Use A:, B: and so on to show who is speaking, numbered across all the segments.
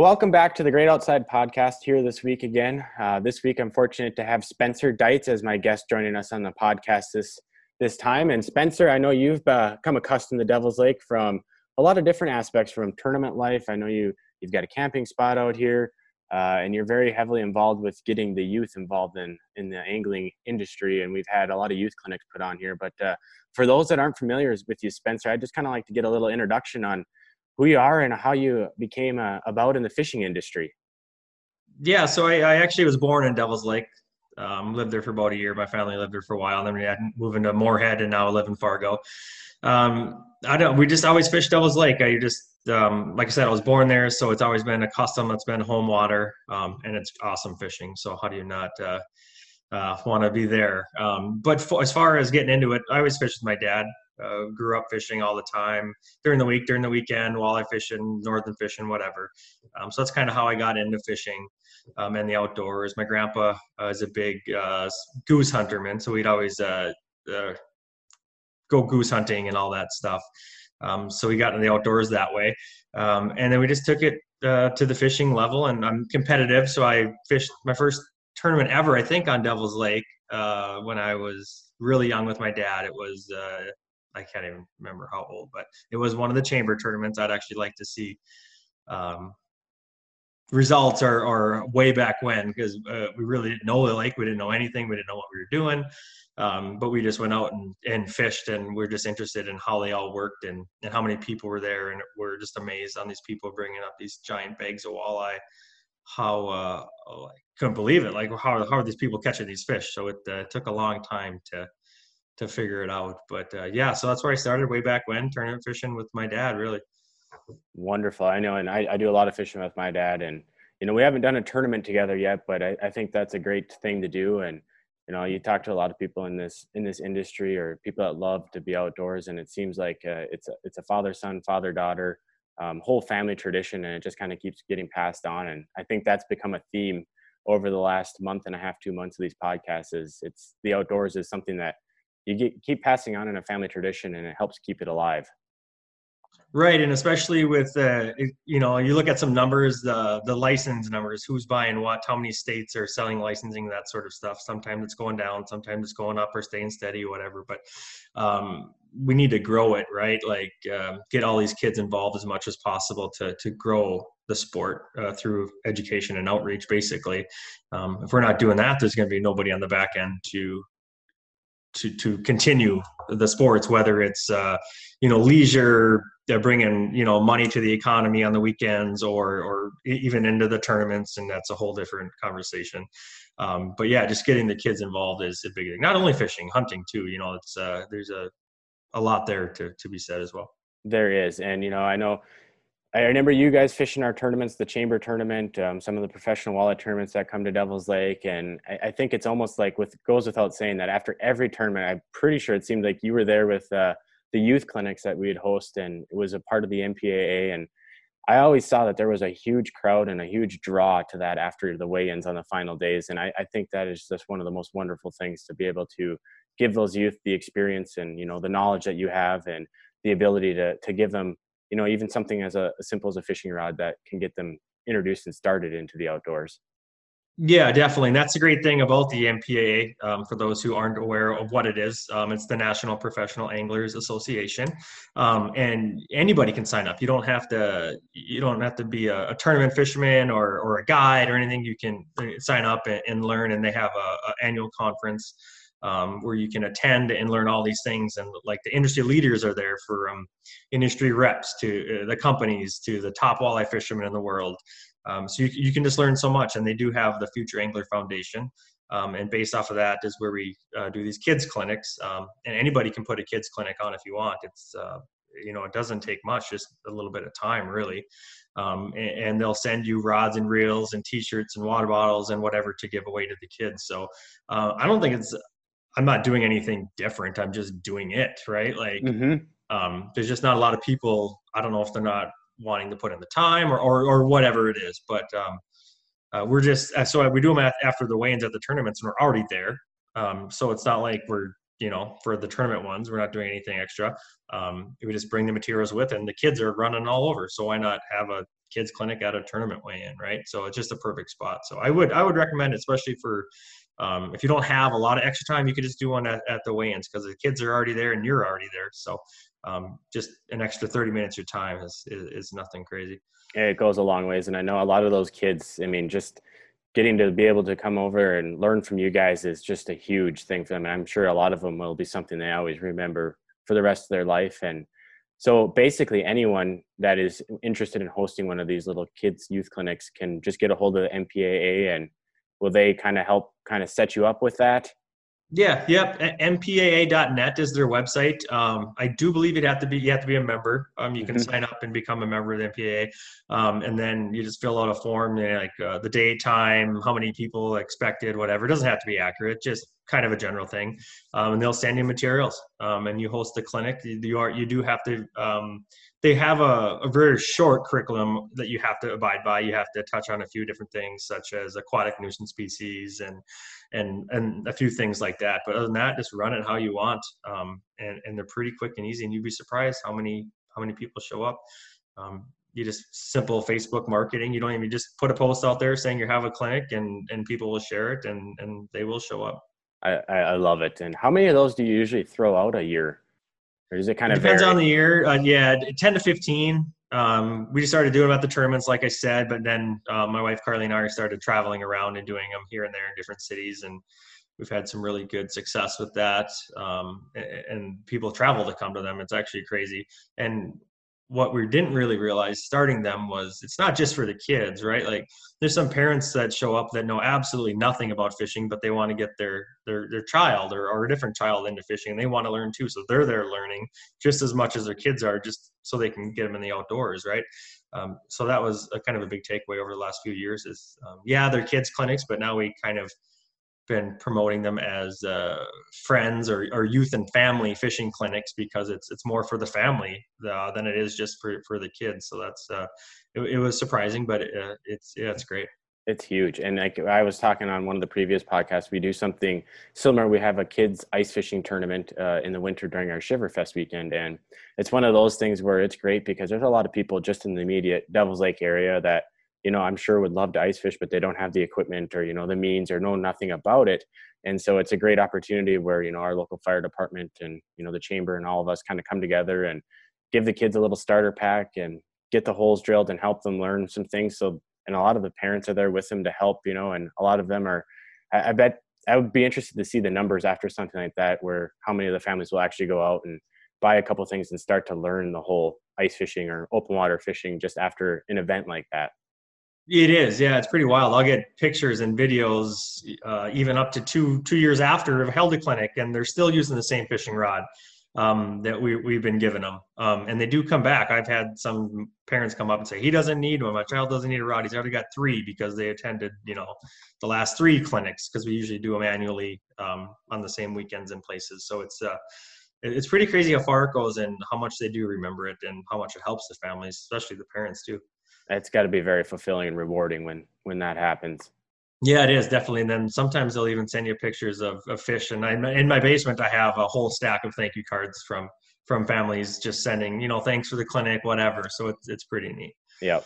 A: Well, welcome back to the Great Outside Podcast here this week again. Uh, this week, I'm fortunate to have Spencer Deutz as my guest joining us on the podcast this this time. And Spencer, I know you've uh, become accustomed to Devil's Lake from a lot of different aspects, from tournament life. I know you you've got a camping spot out here, uh, and you're very heavily involved with getting the youth involved in in the angling industry. And we've had a lot of youth clinics put on here. But uh, for those that aren't familiar with you, Spencer, I'd just kind of like to get a little introduction on who you are and how you became uh, about in the fishing industry.
B: Yeah, so I, I actually was born in Devil's Lake. Um, lived there for about a year. My family lived there for a while. Then we had moved into Moorhead and now I live in Fargo. Um, I don't, we just always fish Devil's Lake. I just, um, like I said, I was born there. So it's always been a custom. It's been home water. Um, and it's awesome fishing. So how do you not, uh, uh, want to be there? Um, but for, as far as getting into it, I always fished with my dad. Uh, grew up fishing all the time during the week, during the weekend, walleye fishing, northern fishing, whatever. Um, so that's kind of how I got into fishing um, and the outdoors. My grandpa uh, is a big uh, goose hunterman, so we'd always uh, uh, go goose hunting and all that stuff. Um, so we got into the outdoors that way, um, and then we just took it uh, to the fishing level. And I'm competitive, so I fished my first tournament ever, I think, on Devil's Lake when I was really young with my dad. It was I can't even remember how old, but it was one of the chamber tournaments. I'd actually like to see um, results are, or way back when because uh, we really didn't know the lake. We didn't know anything. We didn't know what we were doing. Um, but we just went out and, and fished and we are just interested in how they all worked and, and how many people were there. And we're just amazed on these people bringing up these giant bags of walleye. How uh, oh, I couldn't believe it. Like how, how are these people catching these fish? So it uh, took a long time to, to figure it out. But uh, yeah, so that's where I started way back when tournament fishing with my dad. Really
A: wonderful. I know, and I, I do a lot of fishing with my dad, and you know we haven't done a tournament together yet, but I, I think that's a great thing to do. And you know, you talk to a lot of people in this in this industry or people that love to be outdoors, and it seems like uh, it's a, it's a father son, father daughter, um, whole family tradition, and it just kind of keeps getting passed on. And I think that's become a theme over the last month and a half, two months of these podcasts. Is it's the outdoors is something that you get, keep passing on in a family tradition and it helps keep it alive.
B: Right and especially with uh, you know you look at some numbers the the license numbers who's buying what how many states are selling licensing that sort of stuff. Sometimes it's going down sometimes it's going up or staying steady whatever but um, we need to grow it right? Like uh, get all these kids involved as much as possible to to grow the sport uh, through education and outreach basically. Um, if we're not doing that there's going to be nobody on the back end to to to continue the sports, whether it's uh, you know leisure, they're bringing you know money to the economy on the weekends, or or even into the tournaments, and that's a whole different conversation. Um, but yeah, just getting the kids involved is a big thing. Not only fishing, hunting too. You know, it's uh, there's a a lot there to to be said as well.
A: There is, and you know, I know I remember you guys fishing our tournaments, the chamber tournament, um, some of the professional walleye tournaments that come to Devil's Lake, and I, I, think it's almost like with goes without saying that after every tournament, I'm pretty sure it seemed like you were there with uh, the youth clinics that we'd host, and it was a part of the NPAA. And I always saw that there was a huge crowd and a huge draw to that after the weigh-ins on the final days, and I, I think that is just one of the most wonderful things to be able to give those youth the experience and you know the knowledge that you have and the ability to to give them you know even something as, a, as simple as a fishing rod that can get them introduced and started into the outdoors
B: yeah, definitely. And that's the great thing about the NPAA. Um, for those who aren't aware of what it is, um, it's the National Professional Anglers Association, um, and anybody can sign up. You don't have to. You don't have to be a, a tournament fisherman or, or a guide or anything. You can uh, sign up and, and learn. And they have a, a annual conference um, where you can attend and learn all these things. And like the industry leaders are there for um, industry reps to uh, the companies to the top walleye fishermen in the world. Um, so you, you can just learn so much. And they do have the Future Angler Foundation. Um, and based off of that is where we uh, do these kids clinics. Um, and anybody can put a kids clinic on if you want. It's uh, you know it doesn't take much, just a little bit of time really. Um, and, they'll send you rods and reels and t-shirts and water bottles and whatever to give away to the kids so uh, i don't think it's I'm not doing anything different. I'm just doing it, right? Like, mm-hmm. um, there's just not a lot of people. I don't know if they're not wanting to put in the time or or, or whatever it is, but um, uh, we're just uh, so we do them after the weigh-ins at the tournaments, and we're already there. Um, so it's not like we're you know for the tournament ones, we're not doing anything extra. Um, we just bring the materials with, and the kids are running all over. So why not have a kids clinic at a tournament weigh-in, right? So it's just a perfect spot. So I would I would recommend, especially for um, if you don't have a lot of extra time, you could just do one at, at the weigh-ins because the kids are already there and you're already there. So um, just an extra 30 minutes of time is, is, is nothing crazy.
A: It goes a long ways, and I know a lot of those kids. I mean, just getting to be able to come over and learn from you guys is just a huge thing for them. And I'm sure a lot of them will be something they always remember for the rest of their life. And so basically anyone that is interested in hosting one of these little kids youth clinics can just get a hold of the NPAA and will they kind of help kind of set you up with that?
B: Yeah, yep. NPAA.net is their website. Um, I do believe it have to be you have to be a member. Um, you can mm-hmm. sign up and become a member of the NPAA, um, and then you just fill out a form, you know, like uh, the date, time, how many people expected, whatever. It doesn't have to be accurate, just kind of a general thing. Um, and they'll send you materials, um, and you host the clinic. You are you do have to um, they have a, a, very short curriculum that you have to abide by. You have to touch on a few different things, such as aquatic nuisance species and and and a few things like that. But other than that, just run it how you want, um, and and they're pretty quick and easy. And you'd be surprised how many how many people show up. Um, you just simple Facebook marketing. You don't even just put a post out there saying you have a clinic, and and people will share it, and and they will show up.
A: I I love it. And how many of those do you usually throw out a year? Or does it kind
B: it
A: of
B: depends
A: vary?
B: on the year? Uh, yeah, ten to fifteen. Um, we just started doing about the tournaments, like I said, but then uh, my wife Carly and I started traveling around and doing them here and there in different cities, and we've had some really good success with that. Um, and, and people travel to come to them. It's actually crazy. And what we didn't really realize starting them was it's not just for the kids, right? Like there's some parents that show up that know absolutely nothing about fishing, but they want to get their their their child or, or a different child into fishing and they want to learn too. So they're there learning just as much as their kids are, just so they can get them in the outdoors, right? Um, so that was a kind of a big takeaway over the last few years is um, yeah, they're kids clinics, but now we kind of been promoting them as uh, friends or, or youth and family fishing clinics because it's it's more for the family uh, than it is just for, for the kids. So that's uh, it, it, was surprising, but it, uh, it's yeah, it's great.
A: It's huge, and like I was talking on one of the previous podcasts, we do something similar. We have a kids ice fishing tournament uh, in the winter during our Shiverfest weekend, and it's one of those things where it's great because there's a lot of people just in the immediate Devils Lake area that you know i'm sure would love to ice fish but they don't have the equipment or you know the means or know nothing about it. And so it's a great opportunity where you know our local fire department and you know the chamber and all of us kind of come together and give the kids a little starter pack and get the holes drilled and help them learn some things. So and a lot of the parents are there with them to help you know and a lot of them are i, I bet i would be interested to see the numbers after something like that where how many of the families will actually go out and buy a couple things and start to learn the whole ice fishing or open water fishing just after an event like that
B: it is, yeah. It's pretty wild. I'll get pictures and videos, uh, even up to two two years after I've held a clinic, and they're still using the same fishing rod um, that we we've been giving them, um, and they do come back. I've had some parents come up and say he doesn't need one. My child doesn't need a rod. He's already got three because they attended, you know, the last three clinics because we usually do them annually um, on the same weekends and places. So it's uh, it's pretty crazy how far it goes and how much they do remember it and how much it helps the families, especially the parents too
A: it's got to be very fulfilling and rewarding when when that happens.
B: Yeah it is definitely and then sometimes they'll even send you pictures of, of fish and I, in my basement i have a whole stack of thank you cards from from families just sending you know thanks for the clinic whatever so it's, it's pretty neat.
A: Yep.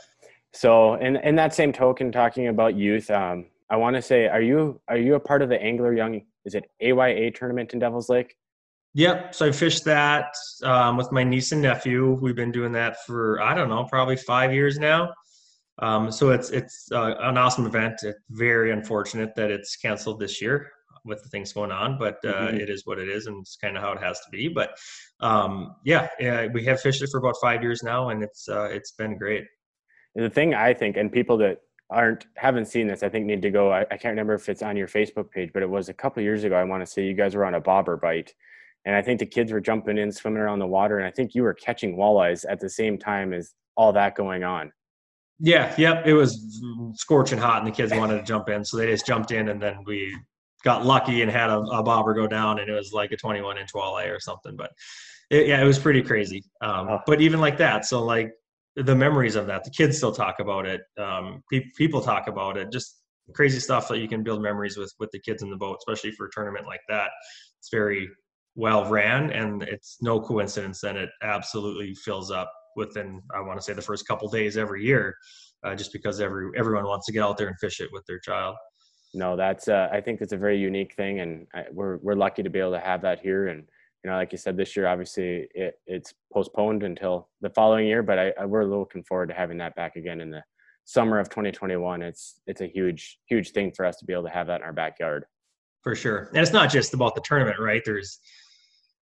A: So in in that same token talking about youth um i want to say are you are you a part of the angler young is it aya tournament in devils lake
B: Yep. So I fished that um, with my niece and nephew. We've been doing that for I don't know, probably five years now. Um, so it's it's uh, an awesome event. It's very unfortunate that it's canceled this year with the things going on, but uh, mm-hmm. it is what it is, and it's kind of how it has to be. But um, yeah, yeah, we have fished it for about five years now, and it's uh, it's been great.
A: The thing I think, and people that aren't haven't seen this, I think need to go. I, I can't remember if it's on your Facebook page, but it was a couple years ago. I want to say you guys were on a bobber bite and I think the kids were jumping in, swimming around the water, and I think you were catching walleyes at the same time as all that going on.
B: Yeah, yep. It was scorching hot, and the kids wanted to jump in, so they just jumped in, and then we got lucky and had a, a bobber go down, and it was like a 21 inch walleye or something. But it, yeah, it was pretty crazy. Um, oh. But even like that, so like the memories of that, the kids still talk about it. Um, pe- people talk about it. Just crazy stuff that you can build memories with with the kids in the boat, especially for a tournament like that. It's very well ran, and it's no coincidence that it absolutely fills up within I want to say the first couple days every year, uh, just because every everyone wants to get out there and fish it with their child.
A: No, that's uh, I think it's a very unique thing, and I, we're we're lucky to be able to have that here. And you know, like you said, this year obviously it, it's postponed until the following year, but I, I, we're looking forward to having that back again in the summer of 2021. It's it's a huge huge thing for us to be able to have that in our backyard.
B: For sure, and it's not just about the tournament, right? There's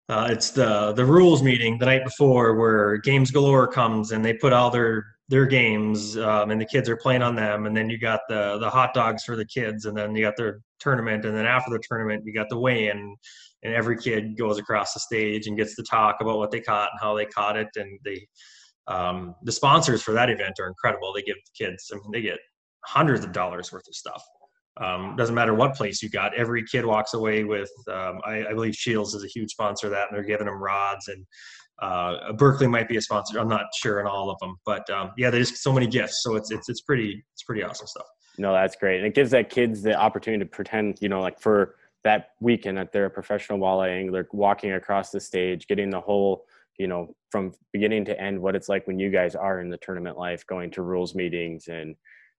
B: uh, it's the the rules meeting the night before where Games Galore comes and they put all their their games um, and the kids are playing on them. And then you got the the hot dogs for the kids and then you got their tournament. And then after the tournament you got the weigh-in and every kid goes across the stage and gets to talk about what they caught and how they caught it. And they um, the sponsors for that event are incredible. They give the kids I mean, they get hundreds of dollars worth of stuff um, doesn't matter what place you got every kid walks away with um, I, I, believe Scheels is a huge sponsor of that and they're giving them rods and uh, Berkley might be a sponsor. I'm not sure in all of them, but um, yeah, there's so many gifts. So it's it's it's pretty it's pretty awesome stuff.
A: No, that's great, and it gives that kids the opportunity to pretend, you know, like for that weekend that they're a professional walleye angler, walking across the stage, getting the whole, you know, from beginning to end, what it's like when you guys are in the tournament life, going to rules meetings and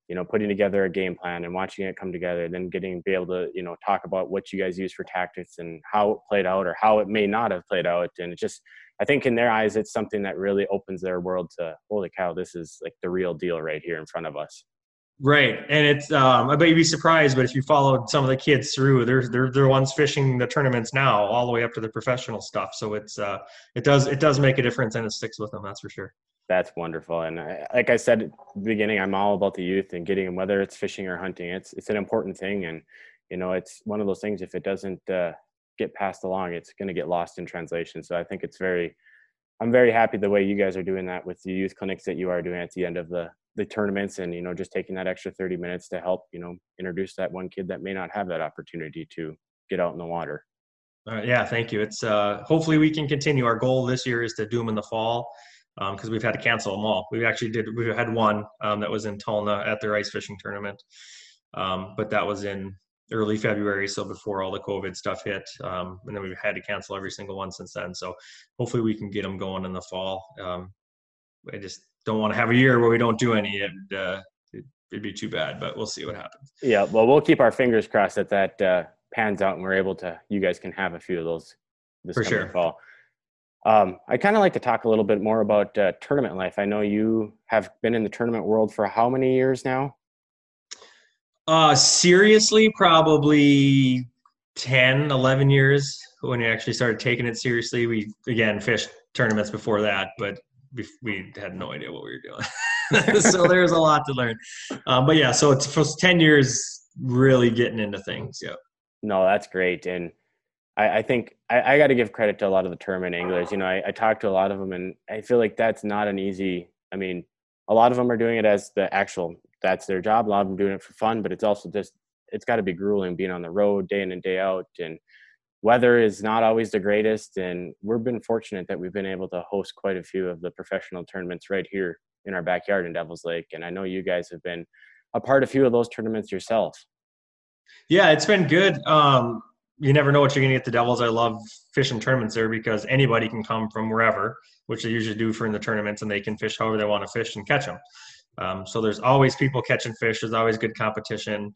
A: you know putting together a game plan and watching it come together then getting be able to you know talk about what you guys use for tactics and how it played out or how it may not have played out and it just I think in their eyes, it's something that really opens their world to holy cow, this is like the real deal right here in front of us.
B: Right, and it's um, I bet you'd be surprised, but if you followed some of the kids through, they're they're they're ones fishing the tournaments now, all the way up to the professional stuff. So it's uh, it does it does make a difference, and it sticks with them. That's for sure.
A: That's wonderful, and I, like I said at the beginning, I'm all about the youth and getting them, whether it's fishing or hunting. It's it's an important thing, and you know, it's one of those things. If it doesn't uh, get passed along, it's going to get lost in translation. So I think it's very, I'm very happy the way you guys are doing that with the youth clinics that you are doing at the end of the the tournaments, and you know just taking that extra 30 minutes to help you know introduce that one kid that may not have that opportunity to get out in the water.
B: Uh, yeah, thank you. It's uh, hopefully we can continue. Our goal this year is to do them in the fall because um, we've had to cancel them all. We actually did. We had one um, that was in Tolna at their ice fishing tournament, um, but that was in early February, so before all the COVID stuff hit, um, and then we've had to cancel every single one since then. So hopefully we can get them going in the fall. Um, I just don't want to have a year where we don't do any. And, uh, it, would be too bad, but we'll see what happens.
A: Yeah, well, we'll keep our fingers crossed that that uh, pans out and we're able to. You guys can have a few of those this
B: For sure.
A: fall. Um, I kind of like to talk a little bit more about uh, tournament life. I know you have been in the tournament world for how many years now?
B: Uh, seriously, probably 10, 11 years when we actually started taking it seriously. We, again, fished tournaments before that, but we, we had no idea what we were doing. so there's a lot to learn. Um, but yeah, so it's for 10 years really getting into things. Yeah.
A: No, that's great. And I, I think I, I got to give credit to a lot of the tournament anglers. You know, I, I talked to a lot of them and I feel like that's not an easy, I mean, a lot of them are doing it as the actual that's their job. A lot of them doing it for fun, but it's also just it's got to be grueling being on the road day in and day out and weather is not always the greatest and we've been fortunate that we've been able to host quite a few of the professional tournaments right here in our backyard in devil's lake and i know you guys have been a part of a few of those tournaments yourself
B: yeah it's been good um, you never know what you're going to get the devils i love fishing tournaments there because anybody can come from wherever which they usually do for in the tournaments and they can fish however they want to fish and catch them um, so there's always people catching fish. There's always good competition.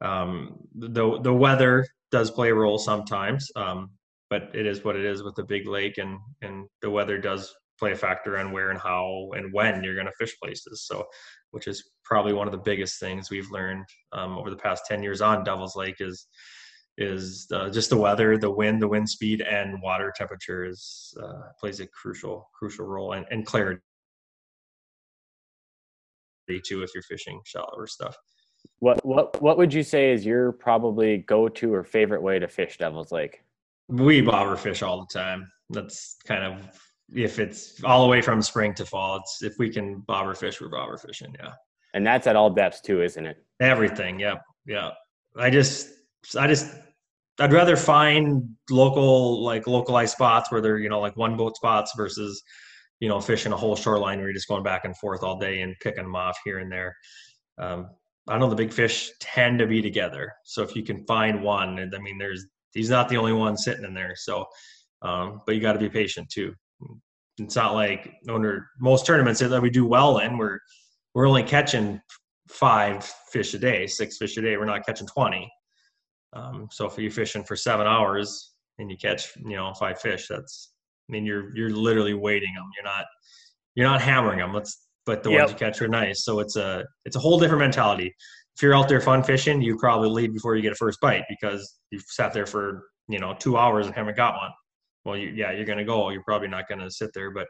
B: Um, the the weather does play a role sometimes, um, but it is what it is with the big lake, and and the weather does play a factor on where and how and when you're going to fish places. So, which is probably one of the biggest things we've learned um, over the past ten years on Devil's Lake is is uh, just the weather, the wind, the wind speed, and water temperature is uh, plays a crucial crucial role, and, and clarity too if you're fishing shallower stuff.
A: What what what would you say is your probably go to or favorite way to fish Devil's Lake?
B: We bobber fish all the time. That's kind of if it's all the way from spring to fall. It's if we can bobber fish, we're bobber fishing. Yeah.
A: And that's at all depths too, isn't it?
B: Everything. Yeah. Yeah. I just I just I'd rather find local like localized spots where they're you know like one boat spots versus you know, fishing a whole shoreline where you're just going back and forth all day and picking them off here and there. Um, I know the big fish tend to be together. So if you can find one, I mean, there's he's not the only one sitting in there. So, um, but you got to be patient too. it's not like under most tournaments that we do well in, we're we're only catching five fish a day, six fish a day. We're not catching twenty. Um, so if you're fishing for seven hours and you catch, you know, five fish, that's I mean you're you're literally weighting them. You're not you're not hammering them. Let's but the yep. ones you catch are nice. So it's a it's a whole different mentality. If you're out there fun fishing, you probably leave before you get a first bite because you've sat there for you know two hours and haven't got one. Well, you, yeah, you're gonna go. You're probably not gonna sit there, but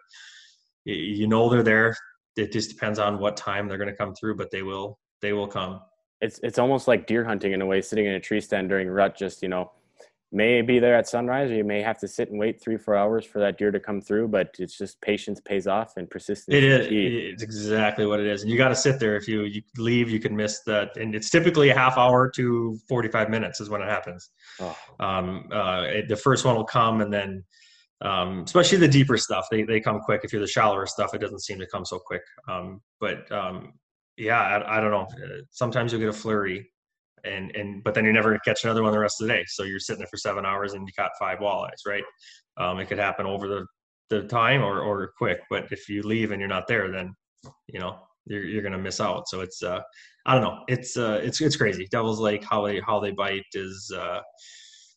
B: you, you know they're there. It just depends on what time they're gonna come through, but they will they will come.
A: It's it's almost like deer hunting in a way, sitting in a tree stand during rut, just you know may be there at sunrise or you may have to sit and wait three four hours for that deer to come through but it's just patience pays off and persistence
B: it is it's exactly what it is and you got to sit there. If you you leave you can miss that and it's typically a half hour to 45 minutes is when it happens. Oh. um, uh, it, the first one will come and then um, especially the deeper stuff they, they come quick. If you're the shallower stuff it doesn't seem to come so quick. Um, but um, yeah I, I don't know sometimes you'll get a flurry and and but then you're never catch another one the rest of the day. So you're sitting there for seven hours and you caught five walleyes, right? Um, it could happen over the the time or or quick, but if you leave and you're not there, then you know you're you're gonna miss out. So it's uh I don't know, it's uh it's it's crazy. Devil's Lake how they how they bite is uh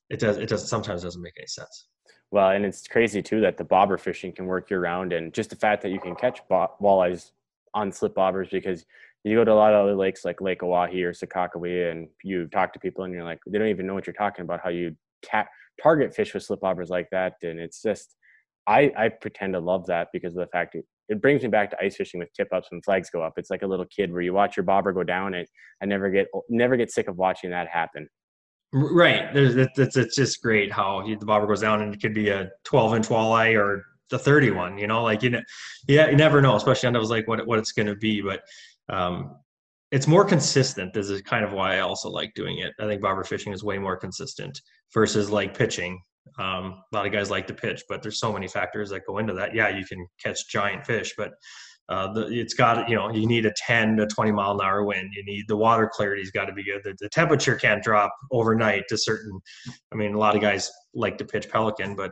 B: it does it does sometimes doesn't make any sense.
A: Well, and it's crazy too that the bobber fishing can work year round, and just the fact that you can catch bo- walleyes on slip bobbers because you go to a lot of other lakes like Lake Oahe or Sakakawea and you talk to people and you're like, they don't even know what you're talking about, how you ta- target fish with slip bobbers like that. And it's just, I, I pretend to love that because of the fact it, it brings me back to ice fishing with tip ups when flags go up. It's like a little kid where you watch your bobber go down and I never get, never get sick of watching that happen.
B: Right. There's, it's, it's just great how the bobber goes down and it could be a 12 inch walleye or the 31, you know, like, you know, yeah, you never know, especially on those like what, what it's going to be. But um, it's more consistent. This is kind of why I also like doing it. I think bobber fishing is way more consistent versus like pitching. Um, a lot of guys like to pitch, but there's so many factors that go into that. Yeah, you can catch giant fish, but uh, the, it's got you know you need a 10 to 20 mile an hour wind. You need the water clarity's got to be good. The, the temperature can't drop overnight to certain. I mean, a lot of guys like to pitch pelican, but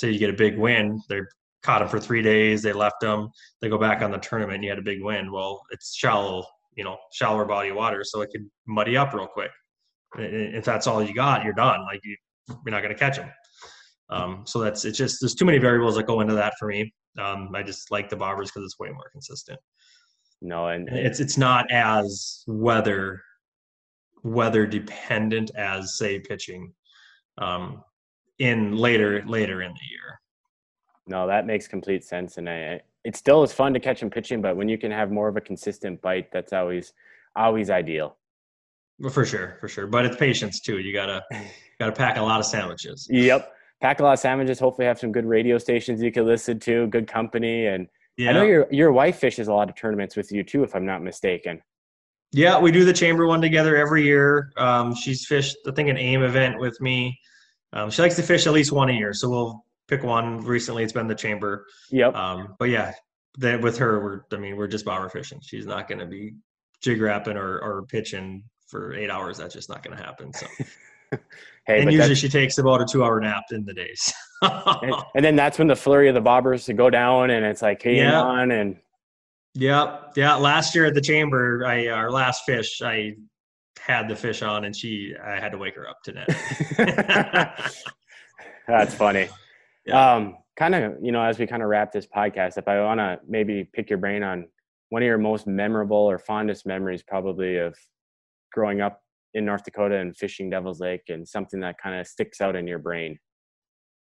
B: say you get a big win, they're caught them for three days. They left them. They go back on the tournament. And you had a big win. Well, it's shallow, you know, shallower body of water, so it could muddy up real quick. If that's all you got, you're done. Like you, you're not going to catch them. Um, so that's it's just there's too many variables that go into that for me. Um, I just like the bobbers because it's way more consistent.
A: No, and
B: it's it's not as weather weather dependent as say pitching um, in later later in the year
A: no, that makes complete sense, and I, it still is fun to catch and pitching, but when you can have more of a consistent bite, that's always always ideal.
B: Well, for sure, for sure. But it's patience too. You gotta gotta pack a lot of sandwiches.
A: Yep, pack a lot of sandwiches. Hopefully, have some good radio stations you can listen to, good company, and yeah. I know your your wife fishes a lot of tournaments with you too, if I'm not mistaken.
B: Yeah, we do the chamber one together every year. Um, she's fished, I think, an AIM event with me. Um, she likes to fish at least one a year, so we'll pick one. Recently, it's been the chamber.
A: Yep.
B: Um, but yeah, that with her, we're I mean, we're just bobber fishing. She's not going to be jig wrapping or, or pitching for eight hours. That's just not going to happen. So. hey, and usually she takes about a two-hour nap in the days.
A: and, and, then that's when the flurry of the bobbers to go down, and it's like, hey, yeah. on and.
B: Yeah, yeah. Last year at the chamber, I our last fish, I had the fish on, and she, I had to wake her up to net.
A: That's funny. Yeah. Um, kind of, you know, as we kind of wrap this podcast, if I want to maybe pick your brain on one of your most memorable or fondest memories, probably of growing up in North Dakota and fishing Devil's Lake, and something that kind of sticks out in your brain.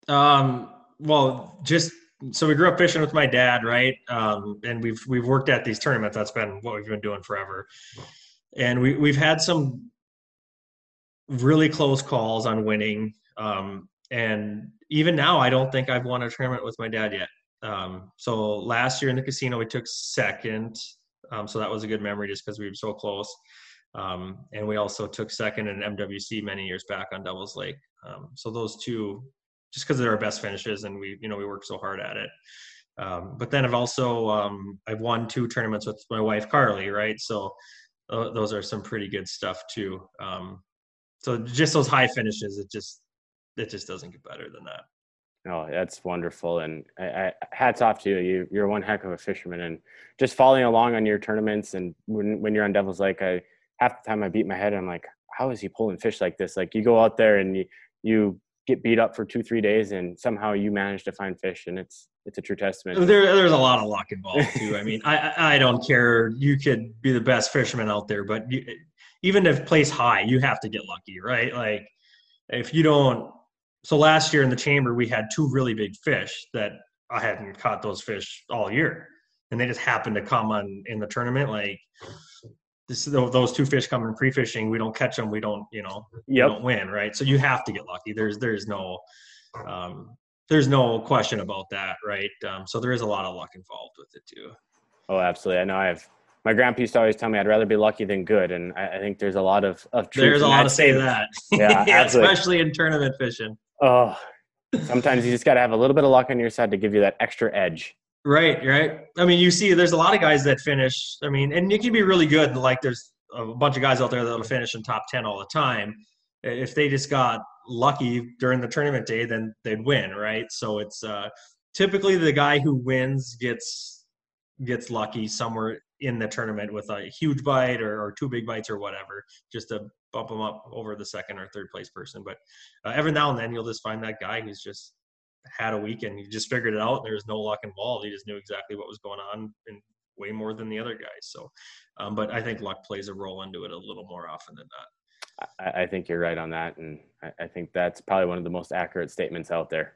B: Um, well, just so we grew up fishing with my dad, right? Um, and we've we've worked at these tournaments. That's been what we've been doing forever, and we we've had some really close calls on winning. Um, and even now, I don't think I've won a tournament with my dad yet. Um, so last year in the casino, we took second. Um, so that was a good memory just because we were so close. Um, and we also took second in MWC many years back on Devil's Lake. Um, so those two, just because they're our best finishes, and we, you know, we worked so hard at it. Um, but then I've also um, I've won two tournaments with my wife Carly, right? So those are some pretty good stuff too. Um, so just those high finishes, it just it just doesn't get better than that.
A: Oh, that's wonderful, and I, I, hats off to you. you. You're one heck of a fisherman, and just following along on your tournaments. And when when you're on Devil's Lake, I half the time I beat my head. I'm like, how is he pulling fish like this? Like you go out there and you you get beat up for two three days, and somehow you manage to find fish, and it's it's a true testament.
B: There, there's a lot of luck involved too. I mean, I I don't care. You could be the best fisherman out there, but you, even if place high, you have to get lucky, right? Like if you don't so last year in the chamber we had two really big fish that I hadn't caught those fish all year, and they just happened to come on in the tournament. Like this, those two fish come in pre-fishing. We don't catch them. We don't, you know, yep. don't win, right? So you have to get lucky. There's there's no um, there's no question about that, right? Um, so there is a lot of luck involved with it too.
A: Oh, absolutely. I know I've my grandpa used to always tell me I'd rather be lucky than good, and I, I think there's a lot of of truth.
B: There's a lot to say that. Yeah, yeah especially in tournament fishing.
A: Oh, sometimes you just got to have a little bit of luck on your side to give you that extra edge.
B: Right, right. I mean, you see, there's a lot of guys that finish. I mean, and it can be really good. Like, there's a bunch of guys out there that'll finish in top ten all the time. If they just got lucky during the tournament day, then they'd win, right? So it's uh, typically the guy who wins gets gets lucky somewhere in the tournament with a huge bite or, or two big bites or whatever, just to bump them up over the second or third place person. But uh, every now and then you'll just find that guy who's just had a weekend. He just figured it out. There was no luck involved. He just knew exactly what was going on and way more than the other guys. So, um, but I think luck plays a role into it a little more often than not.
A: I, I think you're right on that, and I, I, think that's probably one of the most accurate statements out there.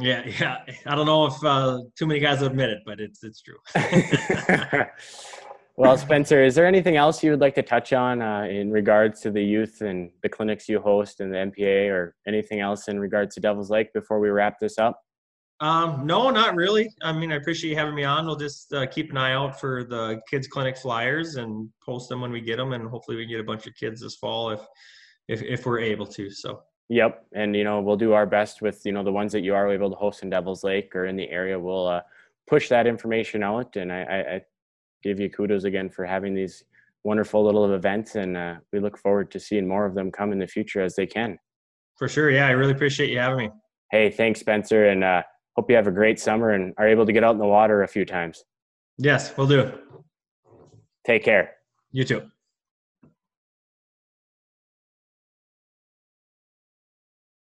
B: Yeah, yeah. I don't know if uh, too many guys admit it, but it's it's true.
A: Well, Spencer, is there anything else you would like to touch on uh, in regards to the youth and the clinics you host and the MPA, or anything else in regards to Devil's Lake before we wrap this up?
B: Um, no, not really. I mean, I appreciate you having me on. We'll just uh, keep an eye out for the kids clinic flyers and post them when we get them, and hopefully we can get a bunch of kids this fall if if if we're able to. So.
A: Yep, and you know we'll do our best with you know the ones that you are able to host in Devil's Lake or in the area. We'll uh, push that information out, and I, I give you kudos again for having these wonderful little events, and uh, we look forward to seeing more of them come in the future as they can.
B: For sure, yeah, I really appreciate you having me.
A: Hey, thanks, Spencer, and uh, hope you have a great summer and are able to get out in the water a few times.
B: Yes, we'll do.
A: Take care.
B: You too.